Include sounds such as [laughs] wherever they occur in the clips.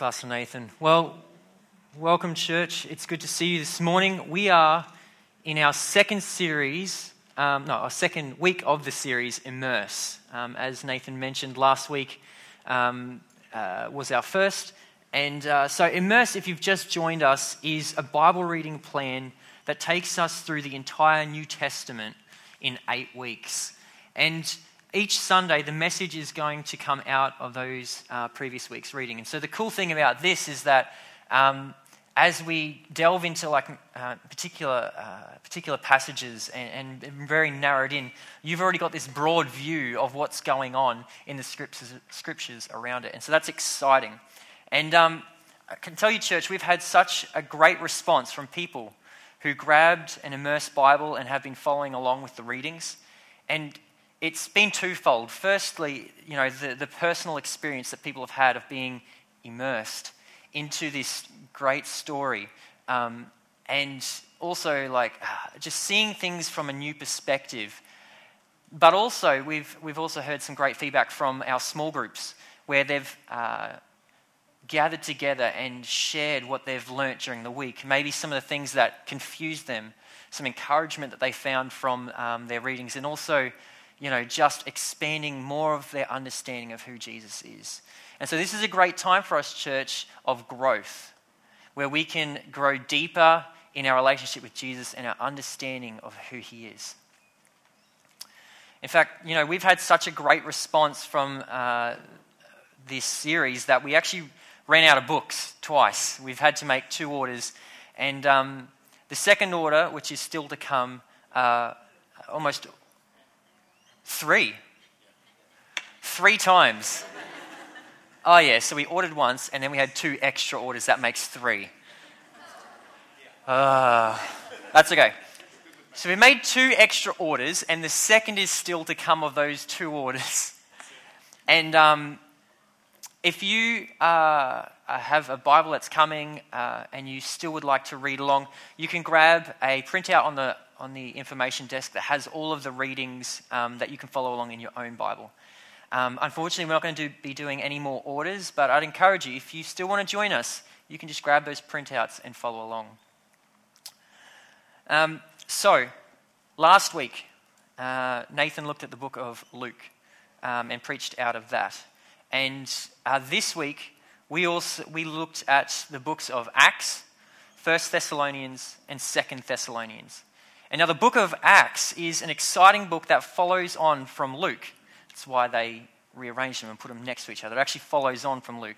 Pastor Nathan. Well, welcome, church. It's good to see you this morning. We are in our second series, um, no, our second week of the series, Immerse. Um, as Nathan mentioned last week, um, uh, was our first. And uh, so, Immerse, if you've just joined us, is a Bible reading plan that takes us through the entire New Testament in eight weeks. And each Sunday, the message is going to come out of those uh, previous week's reading. And so the cool thing about this is that um, as we delve into like uh, particular uh, particular passages and, and, very narrowed in, you've already got this broad view of what's going on in the scriptures, scriptures around it, and so that's exciting. And um, I can tell you, church, we've had such a great response from people who grabbed an immersed Bible and have been following along with the readings. And it's been twofold. Firstly, you know, the, the personal experience that people have had of being immersed into this great story. Um, and also, like, just seeing things from a new perspective. But also, we've, we've also heard some great feedback from our small groups where they've uh, gathered together and shared what they've learnt during the week. Maybe some of the things that confused them, some encouragement that they found from um, their readings, and also you know, just expanding more of their understanding of who Jesus is. And so, this is a great time for us, church, of growth, where we can grow deeper in our relationship with Jesus and our understanding of who he is. In fact, you know, we've had such a great response from uh, this series that we actually ran out of books twice. We've had to make two orders. And um, the second order, which is still to come, uh, almost Three. Three times. Oh, yeah, so we ordered once and then we had two extra orders. That makes three. Uh, that's okay. So we made two extra orders, and the second is still to come of those two orders. [laughs] And um, if you uh, have a Bible that's coming uh, and you still would like to read along, you can grab a printout on the on the information desk that has all of the readings um, that you can follow along in your own Bible. Um, unfortunately, we're not going to do, be doing any more orders, but I'd encourage you, if you still want to join us, you can just grab those printouts and follow along. Um, so, last week, uh, Nathan looked at the book of Luke um, and preached out of that. And uh, this week, we also we looked at the books of Acts, First Thessalonians, and Second Thessalonians. And now, the book of Acts is an exciting book that follows on from Luke. That's why they rearranged them and put them next to each other. It actually follows on from Luke.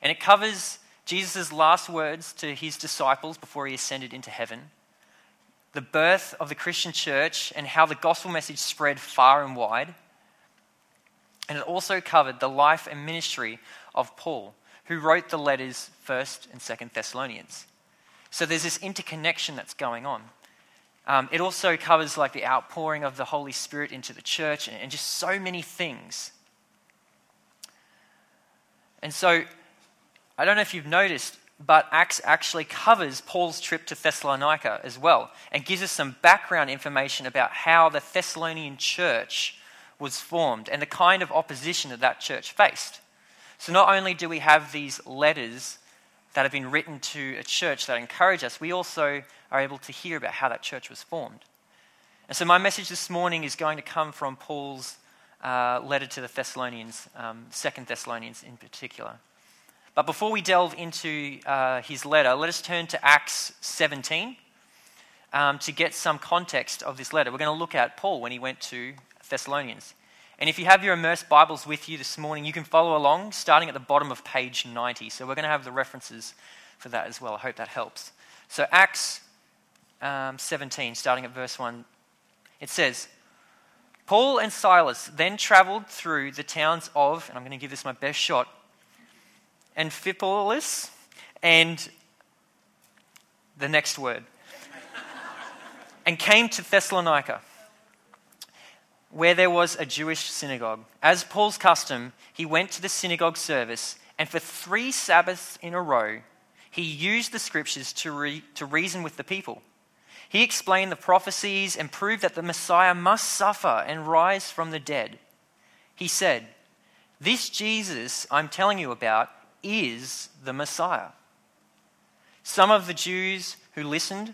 And it covers Jesus' last words to his disciples before he ascended into heaven, the birth of the Christian church, and how the gospel message spread far and wide. And it also covered the life and ministry of Paul, who wrote the letters 1st and 2nd Thessalonians. So there's this interconnection that's going on. Um, it also covers like the outpouring of the Holy Spirit into the church and, and just so many things. And so, I don't know if you've noticed, but Acts actually covers Paul's trip to Thessalonica as well and gives us some background information about how the Thessalonian church was formed and the kind of opposition that that church faced. So, not only do we have these letters that have been written to a church that encourage us, we also are able to hear about how that church was formed. And so, my message this morning is going to come from Paul's uh, letter to the Thessalonians, um, Second Thessalonians in particular. But before we delve into uh, his letter, let us turn to Acts 17 um, to get some context of this letter. We're going to look at Paul when he went to Thessalonians. And if you have your immersed Bibles with you this morning, you can follow along starting at the bottom of page 90. So we're going to have the references for that as well. I hope that helps. So, Acts um, 17, starting at verse 1, it says, Paul and Silas then traveled through the towns of, and I'm going to give this my best shot, Amphipolis and the next word, [laughs] and came to Thessalonica where there was a Jewish synagogue. As Paul's custom, he went to the synagogue service, and for three Sabbaths in a row, he used the scriptures to, re- to reason with the people. He explained the prophecies and proved that the Messiah must suffer and rise from the dead. He said, This Jesus I'm telling you about is the Messiah. Some of the Jews who listened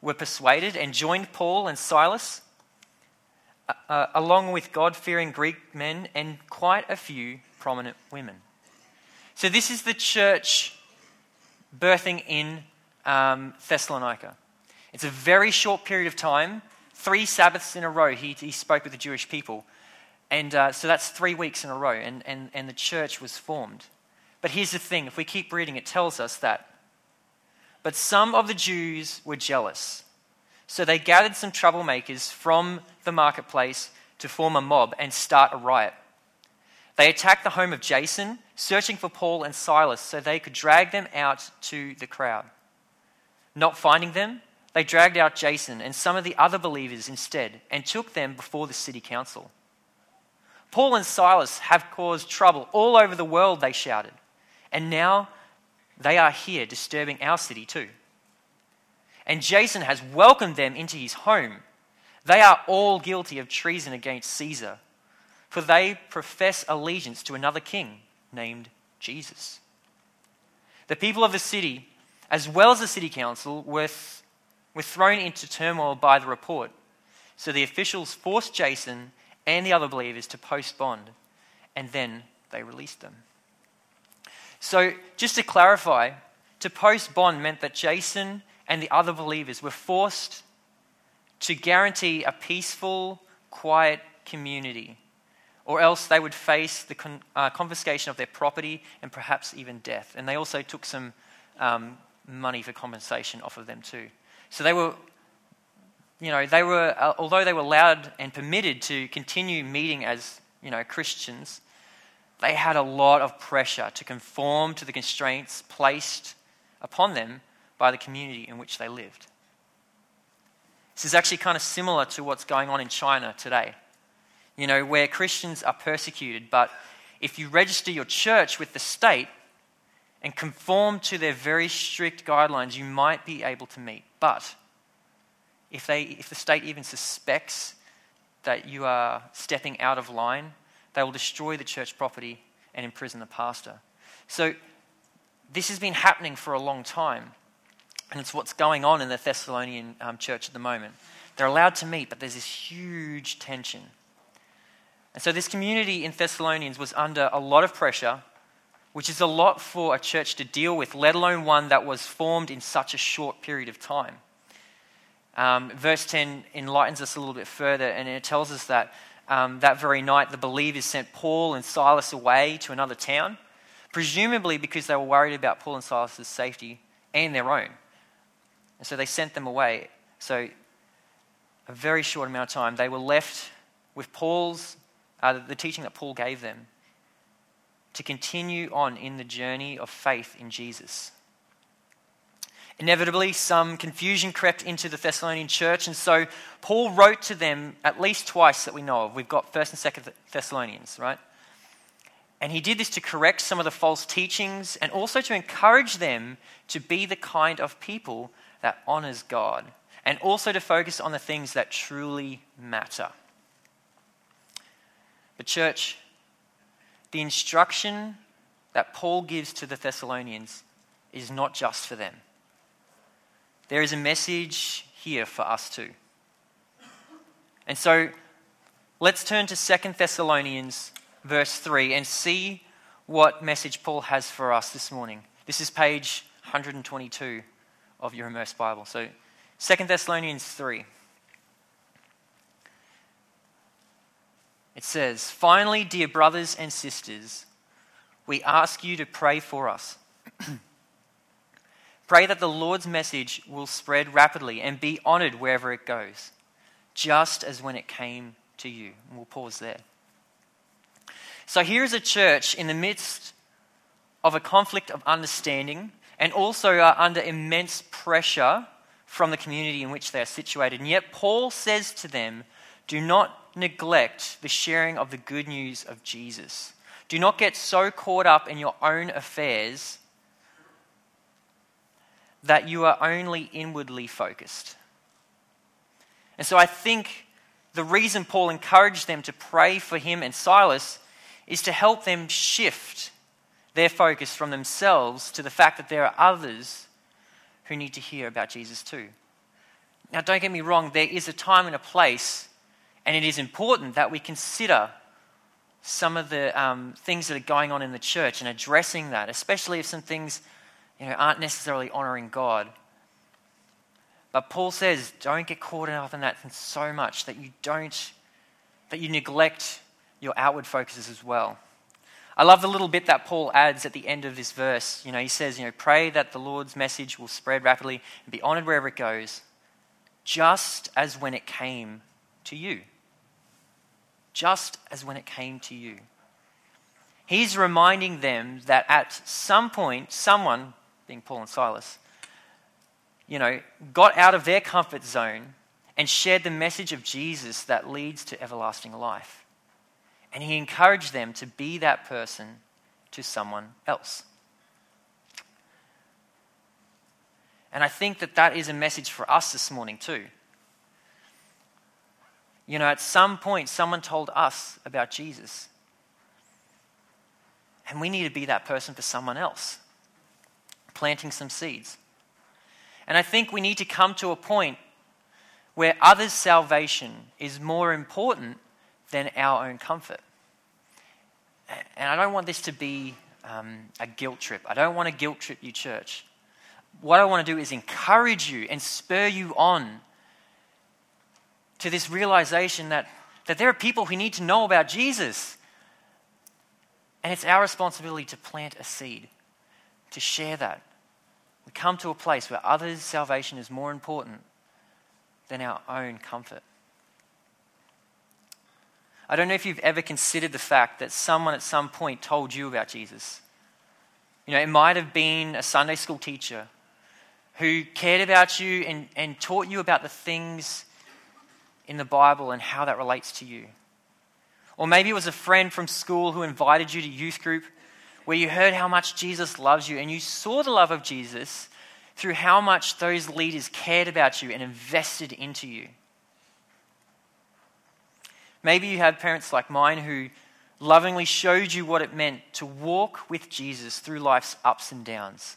were persuaded and joined Paul and Silas, uh, uh along with God fearing Greek men and quite a few prominent women. So, this is the church birthing in um, Thessalonica. It's a very short period of time, three Sabbaths in a row, he, he spoke with the Jewish people. And uh, so that's three weeks in a row, and, and, and the church was formed. But here's the thing if we keep reading, it tells us that. But some of the Jews were jealous. So they gathered some troublemakers from the marketplace to form a mob and start a riot. They attacked the home of Jason, searching for Paul and Silas so they could drag them out to the crowd. Not finding them, they dragged out Jason and some of the other believers instead and took them before the city council. Paul and Silas have caused trouble all over the world, they shouted. And now they are here disturbing our city too. And Jason has welcomed them into his home. They are all guilty of treason against Caesar, for they profess allegiance to another king named Jesus. The people of the city, as well as the city council, were, were thrown into turmoil by the report. So the officials forced Jason and the other believers to post bond, and then they released them. So, just to clarify, to post bond meant that Jason and the other believers were forced to guarantee a peaceful, quiet community, or else they would face the con- uh, confiscation of their property and perhaps even death. And they also took some um, money for compensation off of them too. So they were you know, they were, uh, although they were allowed and permitted to continue meeting as, you know, Christians, they had a lot of pressure to conform to the constraints placed upon them by the community in which they lived. This is actually kind of similar to what's going on in China today, you know, where Christians are persecuted, but if you register your church with the state and conform to their very strict guidelines, you might be able to meet. But if, they, if the state even suspects that you are stepping out of line, they will destroy the church property and imprison the pastor. So, this has been happening for a long time, and it's what's going on in the Thessalonian um, church at the moment. They're allowed to meet, but there's this huge tension. And so, this community in Thessalonians was under a lot of pressure, which is a lot for a church to deal with, let alone one that was formed in such a short period of time. Um, verse 10 enlightens us a little bit further, and it tells us that um, that very night the believers sent Paul and Silas away to another town, presumably because they were worried about Paul and Silas's safety and their own. And so they sent them away. So, a very short amount of time, they were left with Paul's, uh, the teaching that Paul gave them, to continue on in the journey of faith in Jesus. Inevitably, some confusion crept into the Thessalonian church, and so Paul wrote to them at least twice that we know of. We've got 1st and 2nd Thessalonians, right? And he did this to correct some of the false teachings and also to encourage them to be the kind of people that honors God and also to focus on the things that truly matter. But, church, the instruction that Paul gives to the Thessalonians is not just for them. There is a message here for us too. And so let's turn to Second Thessalonians verse 3 and see what message Paul has for us this morning. This is page 122 of your immersed Bible. So Second Thessalonians 3. It says, Finally, dear brothers and sisters, we ask you to pray for us. [clears throat] Pray that the Lord's message will spread rapidly and be honored wherever it goes, just as when it came to you. And we'll pause there. So here is a church in the midst of a conflict of understanding and also are under immense pressure from the community in which they are situated. And yet, Paul says to them, Do not neglect the sharing of the good news of Jesus. Do not get so caught up in your own affairs that you are only inwardly focused. And so I think the reason Paul encouraged them to pray for him and Silas is to help them shift their focus from themselves to the fact that there are others who need to hear about Jesus too. Now, don't get me wrong, there is a time and a place, and it is important that we consider some of the um, things that are going on in the church and addressing that, especially if some things you know, aren't necessarily honoring God. But Paul says, don't get caught up in that so much that you don't, that you neglect your outward focuses as well. I love the little bit that Paul adds at the end of this verse. You know, he says, you know, pray that the Lord's message will spread rapidly and be honored wherever it goes, just as when it came to you. Just as when it came to you. He's reminding them that at some point, someone, being Paul and Silas, you know, got out of their comfort zone and shared the message of Jesus that leads to everlasting life. And he encouraged them to be that person to someone else. And I think that that is a message for us this morning, too. You know, at some point, someone told us about Jesus. And we need to be that person for someone else, planting some seeds. And I think we need to come to a point where others' salvation is more important than our own comfort. And I don't want this to be um, a guilt trip. I don't want to guilt trip you, church. What I want to do is encourage you and spur you on to this realization that, that there are people who need to know about Jesus. And it's our responsibility to plant a seed, to share that, we come to a place where others' salvation is more important than our own comfort. I don't know if you've ever considered the fact that someone at some point told you about Jesus. You know, it might have been a Sunday school teacher who cared about you and, and taught you about the things in the Bible and how that relates to you. Or maybe it was a friend from school who invited you to youth group where you heard how much Jesus loves you and you saw the love of Jesus through how much those leaders cared about you and invested into you. Maybe you had parents like mine who lovingly showed you what it meant to walk with Jesus through life's ups and downs.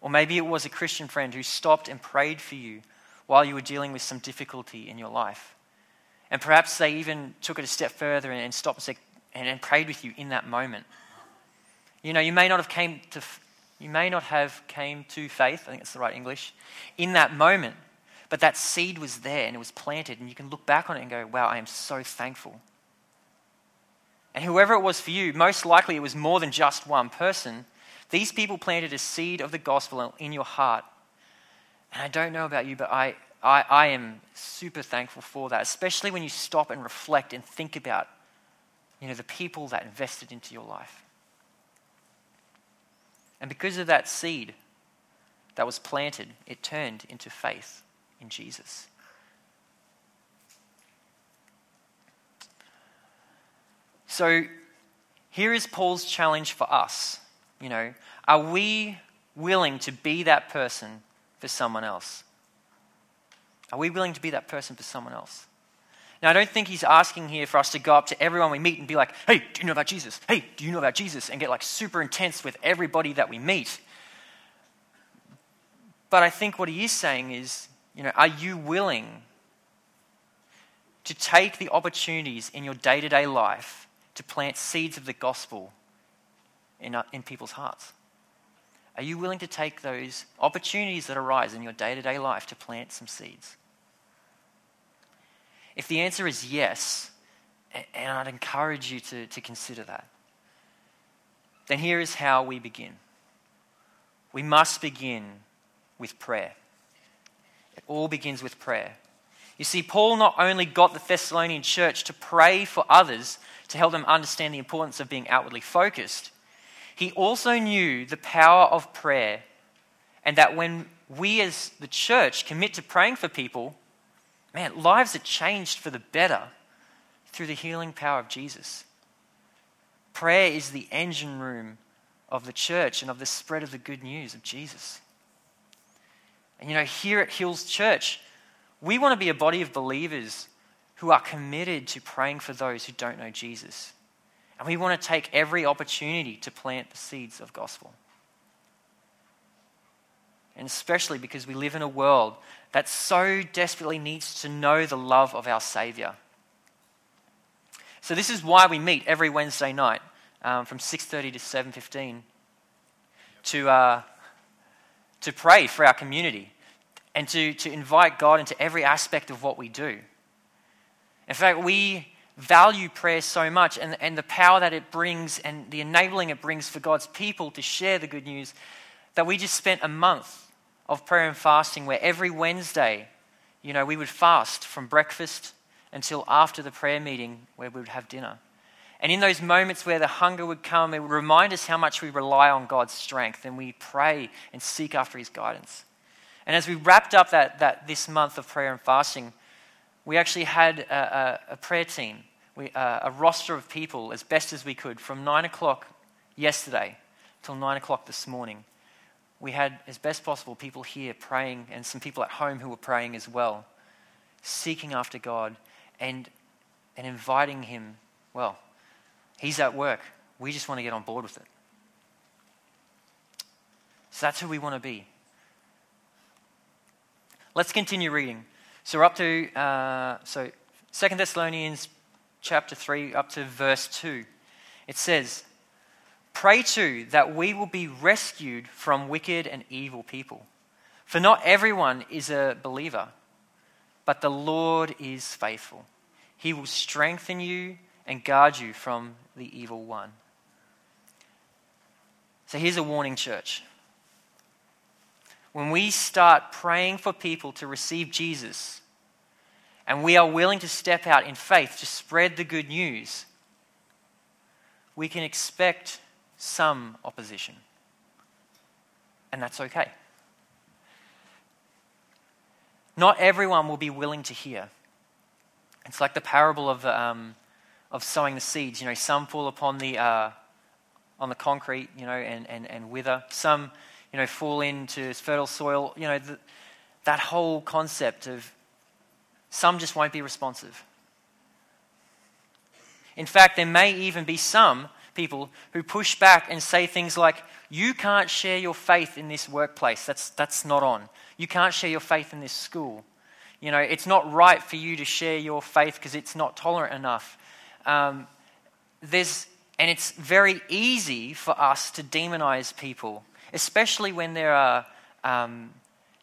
Or maybe it was a Christian friend who stopped and prayed for you while you were dealing with some difficulty in your life. And perhaps they even took it a step further and stopped and prayed with you in that moment. You know, you may not have came to you may not have came to faith, I think it's the right English, in that moment, but that seed was there and it was planted and you can look back on it and go, "Wow, I am so thankful." And whoever it was for you, most likely it was more than just one person. These people planted a seed of the gospel in your heart. And I don't know about you, but I, I, I am super thankful for that, especially when you stop and reflect and think about you know, the people that invested into your life. And because of that seed that was planted, it turned into faith in Jesus. So here is Paul's challenge for us. You know, are we willing to be that person for someone else? Are we willing to be that person for someone else? Now, I don't think he's asking here for us to go up to everyone we meet and be like, hey, do you know about Jesus? Hey, do you know about Jesus? And get like super intense with everybody that we meet. But I think what he is saying is, you know, are you willing to take the opportunities in your day to day life to plant seeds of the gospel in, uh, in people's hearts? Are you willing to take those opportunities that arise in your day to day life to plant some seeds? If the answer is yes, and I'd encourage you to, to consider that, then here is how we begin. We must begin with prayer. It all begins with prayer. You see, Paul not only got the Thessalonian church to pray for others to help them understand the importance of being outwardly focused, he also knew the power of prayer and that when we as the church commit to praying for people, man, lives are changed for the better through the healing power of Jesus. Prayer is the engine room of the church and of the spread of the good news of Jesus. And you know, here at Hills Church, we want to be a body of believers who are committed to praying for those who don't know Jesus And we want to take every opportunity to plant the seeds of gospel. And especially because we live in a world that so desperately needs to know the love of our Savior. So this is why we meet every Wednesday night um, from 6.30 to 7.15 to, uh, to pray for our community and to, to invite God into every aspect of what we do. In fact, we value prayer so much and, and the power that it brings and the enabling it brings for God's people to share the good news that we just spent a month of prayer and fasting where every Wednesday, you know, we would fast from breakfast until after the prayer meeting where we would have dinner. And in those moments where the hunger would come, it would remind us how much we rely on God's strength and we pray and seek after His guidance. And as we wrapped up that, that, this month of prayer and fasting, we actually had a, a, a prayer team, we, uh, a roster of people as best as we could from 9 o'clock yesterday till 9 o'clock this morning. We had, as best possible, people here praying and some people at home who were praying as well, seeking after God and, and inviting Him. Well, He's at work. We just want to get on board with it. So that's who we want to be. Let's continue reading. So we're up to uh, so Second Thessalonians chapter three, up to verse two. It says, "Pray too that we will be rescued from wicked and evil people, for not everyone is a believer, but the Lord is faithful. He will strengthen you and guard you from the evil one." So here's a warning, church when we start praying for people to receive Jesus and we are willing to step out in faith to spread the good news, we can expect some opposition. And that's okay. Not everyone will be willing to hear. It's like the parable of, um, of sowing the seeds. You know, some fall upon the, uh, on the concrete, you know, and, and, and wither. Some you know, fall into fertile soil, you know, the, that whole concept of some just won't be responsive. In fact, there may even be some people who push back and say things like, You can't share your faith in this workplace. That's, that's not on. You can't share your faith in this school. You know, it's not right for you to share your faith because it's not tolerant enough. Um, there's, and it's very easy for us to demonize people especially when there are um,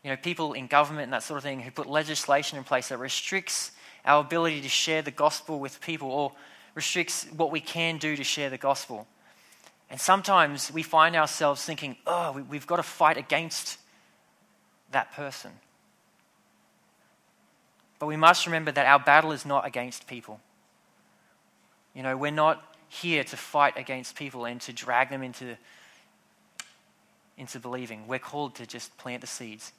you know, people in government and that sort of thing who put legislation in place that restricts our ability to share the gospel with people or restricts what we can do to share the gospel. And sometimes we find ourselves thinking, oh, we've got to fight against that person. But we must remember that our battle is not against people. You know, we're not here to fight against people and to drag them into into believing. We're called to just plant the seeds.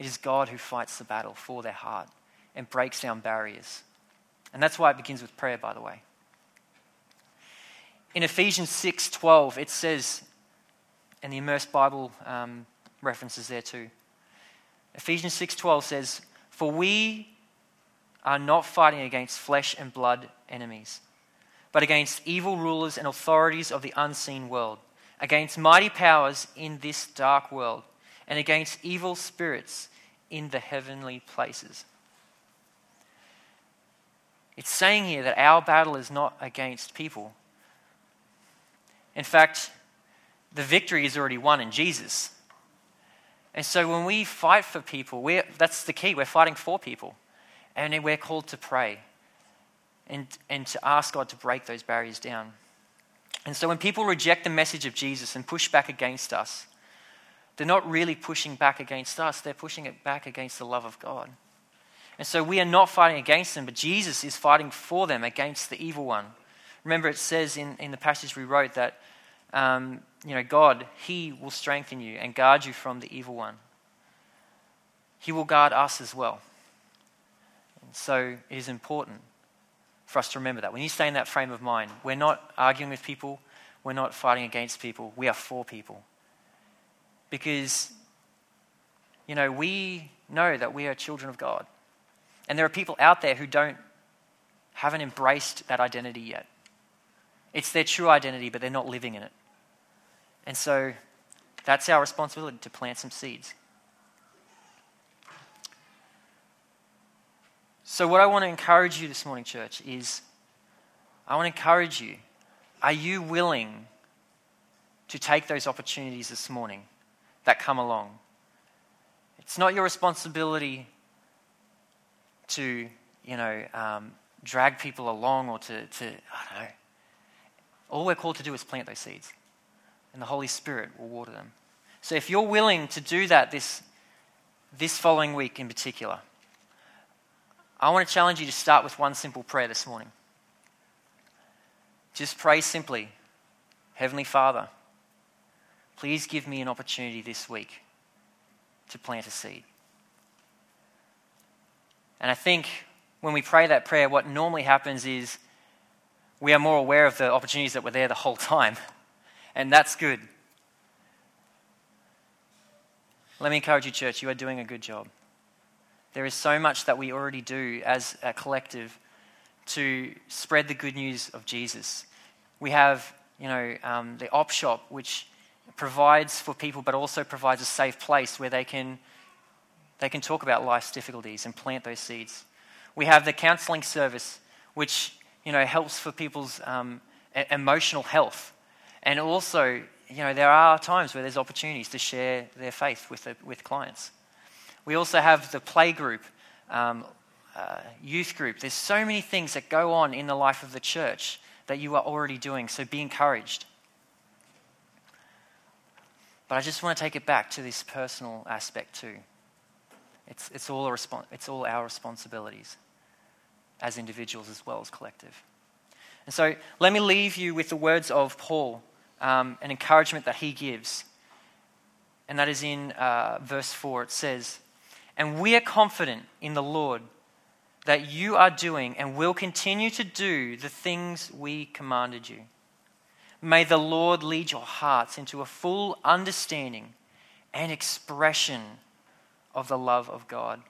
It is God who fights the battle for their heart and breaks down barriers. And that's why it begins with prayer, by the way. In Ephesians 6:12, it says, and the immersed Bible um, references there too. Ephesians 6:12 says, "For we are not fighting against flesh and blood enemies, but against evil rulers and authorities of the unseen world." against mighty powers in this dark world, and against evil spirits in the heavenly places. It's saying here that our battle is not against people. In fact, the victory is already won in Jesus. And so when we fight for people, that's the key. We're fighting for people. And we're called to pray and, and to ask God to break those barriers down. And so when people reject the message of Jesus and push back against us, they're not really pushing back against us, they're pushing it back against the love of God. And so we are not fighting against them, but Jesus is fighting for them against the evil one. Remember, it says in, in the passage we wrote that, um, you know, God, He will strengthen you and guard you from the evil one. He will guard us as well. And so it is important for us to remember that. When you stay in that frame of mind, we're not arguing with people, we're not fighting against people, we are for people. Because, you know, we know that we are children of God. And there are people out there who don't, haven't embraced that identity yet. It's their true identity, but they're not living in it. And so that's our responsibility to plant some seeds. So, what I want to encourage you this morning, church, is I want to encourage you. Are you willing to take those opportunities this morning that come along? It's not your responsibility to, you know, um, drag people along or to, to, I don't know. All we're called to do is plant those seeds, and the Holy Spirit will water them. So if you're willing to do that this, this following week in particular, I want to challenge you to start with one simple prayer this morning. Just pray simply Heavenly Father, please give me an opportunity this week to plant a seed. And I think when we pray that prayer, what normally happens is we are more aware of the opportunities that were there the whole time. [laughs] And that's good. Let me encourage you, church, you are doing a good job. There is so much that we already do as a collective to spread the good news of Jesus. We have, you know, um, the op shop, which provides for people, but also provides a safe place where they can, they can talk about life's difficulties and plant those seeds. We have the counseling service, which you know, helps for people's um, emotional health. And also, you know, there are times where there's opportunities to share their faith with, the, with clients. We also have the play group, um, uh, youth group. There's so many things that go on in the life of the church that you are already doing, so be encouraged. But I just want to take it back to this personal aspect too. It's, it's, all, respons- it's all our responsibilities as individuals as well as collective. And so let me leave you with the words of Paul, um, an encouragement that he gives. And that is in uh, verse 4. It says, And we are confident in the Lord that you are doing and will continue to do the things we commanded you. May the Lord lead your hearts into a full understanding and expression of the love of God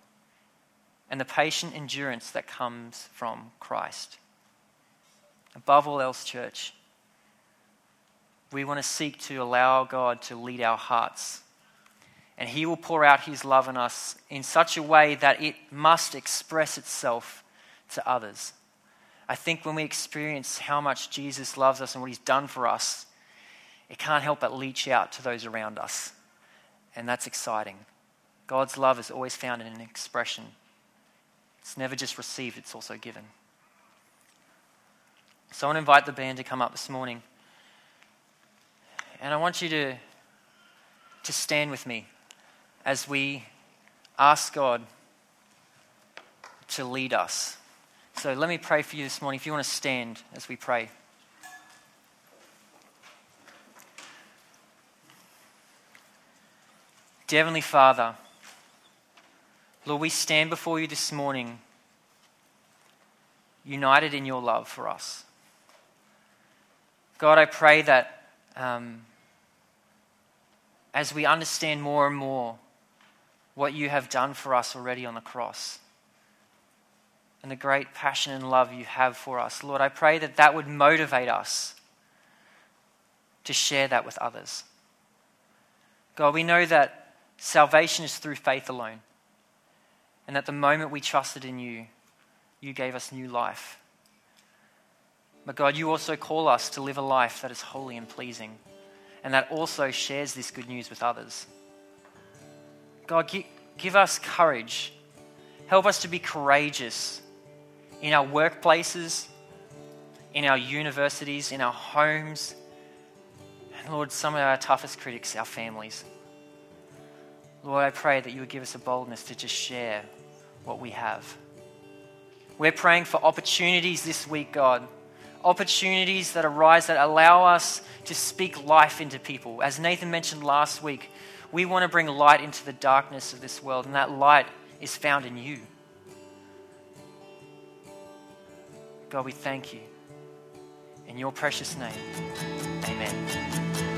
and the patient endurance that comes from Christ. Above all else, church, we want to seek to allow God to lead our hearts. And He will pour out His love on us in such a way that it must express itself to others. I think when we experience how much Jesus loves us and what He's done for us, it can't help but leach out to those around us. And that's exciting. God's love is always found in an expression it's never just received, it's also given. So I want to invite the band to come up this morning. And I want you to, to stand with me as we ask God to lead us. So let me pray for you this morning. If you want to stand as we pray. Dear Heavenly Father, Lord, we stand before you this morning, united in your love for us. God, I pray that um, as we understand more and more what you have done for us already on the cross and the great passion and love you have for us, Lord, I pray that that would motivate us to share that with others. God, we know that salvation is through faith alone. And that the moment we trusted in you, you gave us new life. But God, you also call us to live a life that is holy and pleasing, and that also shares this good news with others. God, give us courage. Help us to be courageous in our workplaces, in our universities, in our homes, and Lord, some of our toughest critics, our families. Lord, I pray that you would give us a boldness to just share what we have. We're praying for opportunities this week, God. Opportunities that arise that allow us to speak life into people. As Nathan mentioned last week, we want to bring light into the darkness of this world, and that light is found in you. God, we thank you. In your precious name, amen.